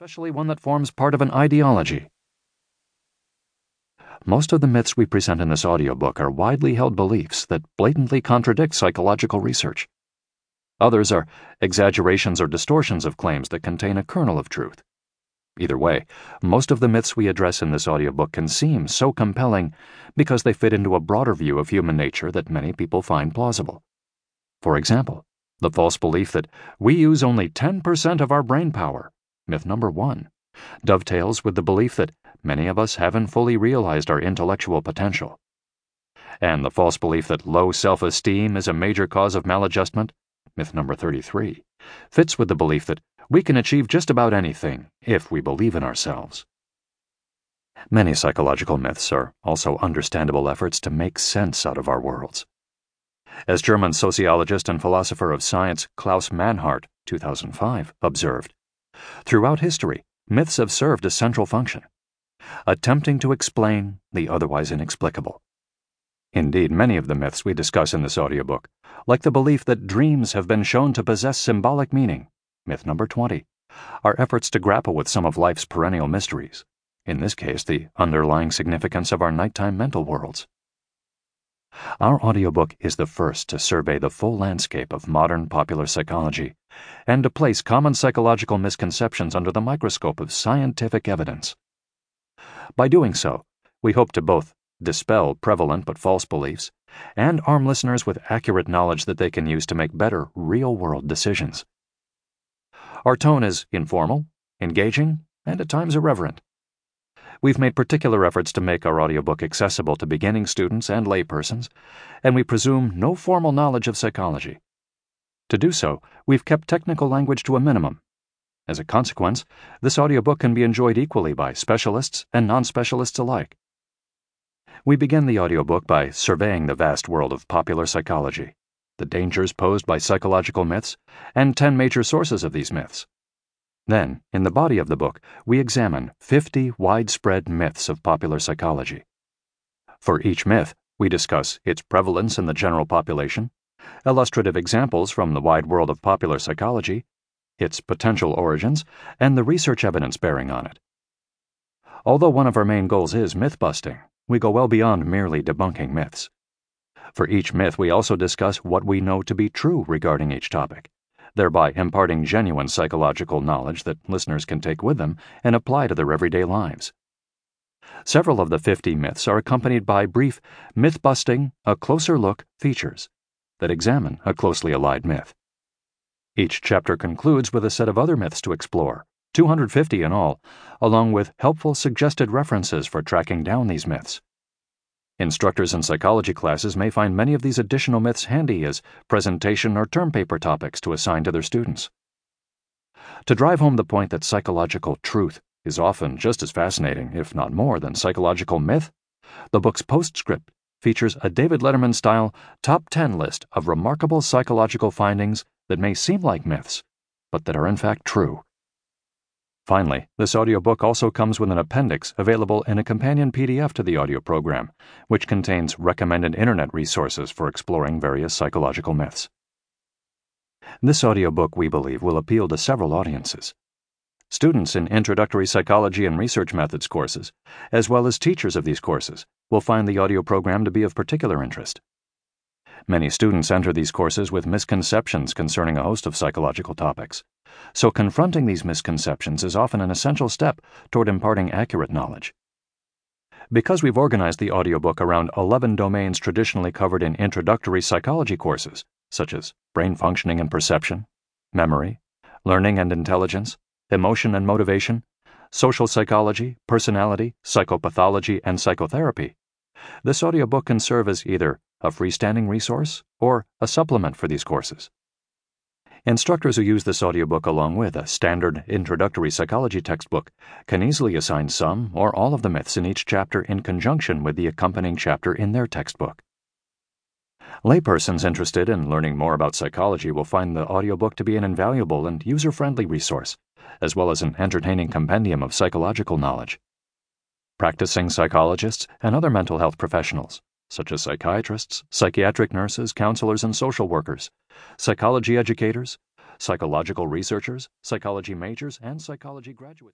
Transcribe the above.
especially one that forms part of an ideology. Most of the myths we present in this audiobook are widely held beliefs that blatantly contradict psychological research. Others are exaggerations or distortions of claims that contain a kernel of truth. Either way, most of the myths we address in this audiobook can seem so compelling because they fit into a broader view of human nature that many people find plausible. For example, the false belief that we use only 10% of our brain power myth number one, dovetails with the belief that many of us haven't fully realized our intellectual potential. And the false belief that low self esteem is a major cause of maladjustment, myth number 33, fits with the belief that we can achieve just about anything if we believe in ourselves. Many psychological myths are also understandable efforts to make sense out of our worlds. As German sociologist and philosopher of science Klaus Manhart, 2005, observed, Throughout history, myths have served a central function, attempting to explain the otherwise inexplicable. Indeed, many of the myths we discuss in this audiobook, like the belief that dreams have been shown to possess symbolic meaning, myth number 20, are efforts to grapple with some of life's perennial mysteries, in this case, the underlying significance of our nighttime mental worlds. Our audiobook is the first to survey the full landscape of modern popular psychology and to place common psychological misconceptions under the microscope of scientific evidence. By doing so, we hope to both dispel prevalent but false beliefs and arm listeners with accurate knowledge that they can use to make better real world decisions. Our tone is informal, engaging, and at times irreverent. We've made particular efforts to make our audiobook accessible to beginning students and laypersons, and we presume no formal knowledge of psychology. To do so, we've kept technical language to a minimum. As a consequence, this audiobook can be enjoyed equally by specialists and non specialists alike. We begin the audiobook by surveying the vast world of popular psychology, the dangers posed by psychological myths, and 10 major sources of these myths. Then, in the body of the book, we examine 50 widespread myths of popular psychology. For each myth, we discuss its prevalence in the general population, illustrative examples from the wide world of popular psychology, its potential origins, and the research evidence bearing on it. Although one of our main goals is myth busting, we go well beyond merely debunking myths. For each myth, we also discuss what we know to be true regarding each topic thereby imparting genuine psychological knowledge that listeners can take with them and apply to their everyday lives. Several of the 50 myths are accompanied by brief myth busting, a closer look features that examine a closely allied myth. Each chapter concludes with a set of other myths to explore, 250 in all, along with helpful suggested references for tracking down these myths. Instructors in psychology classes may find many of these additional myths handy as presentation or term paper topics to assign to their students. To drive home the point that psychological truth is often just as fascinating, if not more, than psychological myth, the book's postscript features a David Letterman style top 10 list of remarkable psychological findings that may seem like myths, but that are in fact true. Finally, this audiobook also comes with an appendix available in a companion PDF to the audio program, which contains recommended internet resources for exploring various psychological myths. This audiobook, we believe, will appeal to several audiences. Students in introductory psychology and research methods courses, as well as teachers of these courses, will find the audio program to be of particular interest. Many students enter these courses with misconceptions concerning a host of psychological topics, so confronting these misconceptions is often an essential step toward imparting accurate knowledge. Because we've organized the audiobook around 11 domains traditionally covered in introductory psychology courses, such as brain functioning and perception, memory, learning and intelligence, emotion and motivation, social psychology, personality, psychopathology, and psychotherapy, this audiobook can serve as either a freestanding resource or a supplement for these courses. Instructors who use this audiobook along with a standard introductory psychology textbook can easily assign some or all of the myths in each chapter in conjunction with the accompanying chapter in their textbook. Laypersons interested in learning more about psychology will find the audiobook to be an invaluable and user friendly resource, as well as an entertaining compendium of psychological knowledge. Practicing psychologists and other mental health professionals, such as psychiatrists, psychiatric nurses, counselors, and social workers, psychology educators, psychological researchers, psychology majors, and psychology graduates.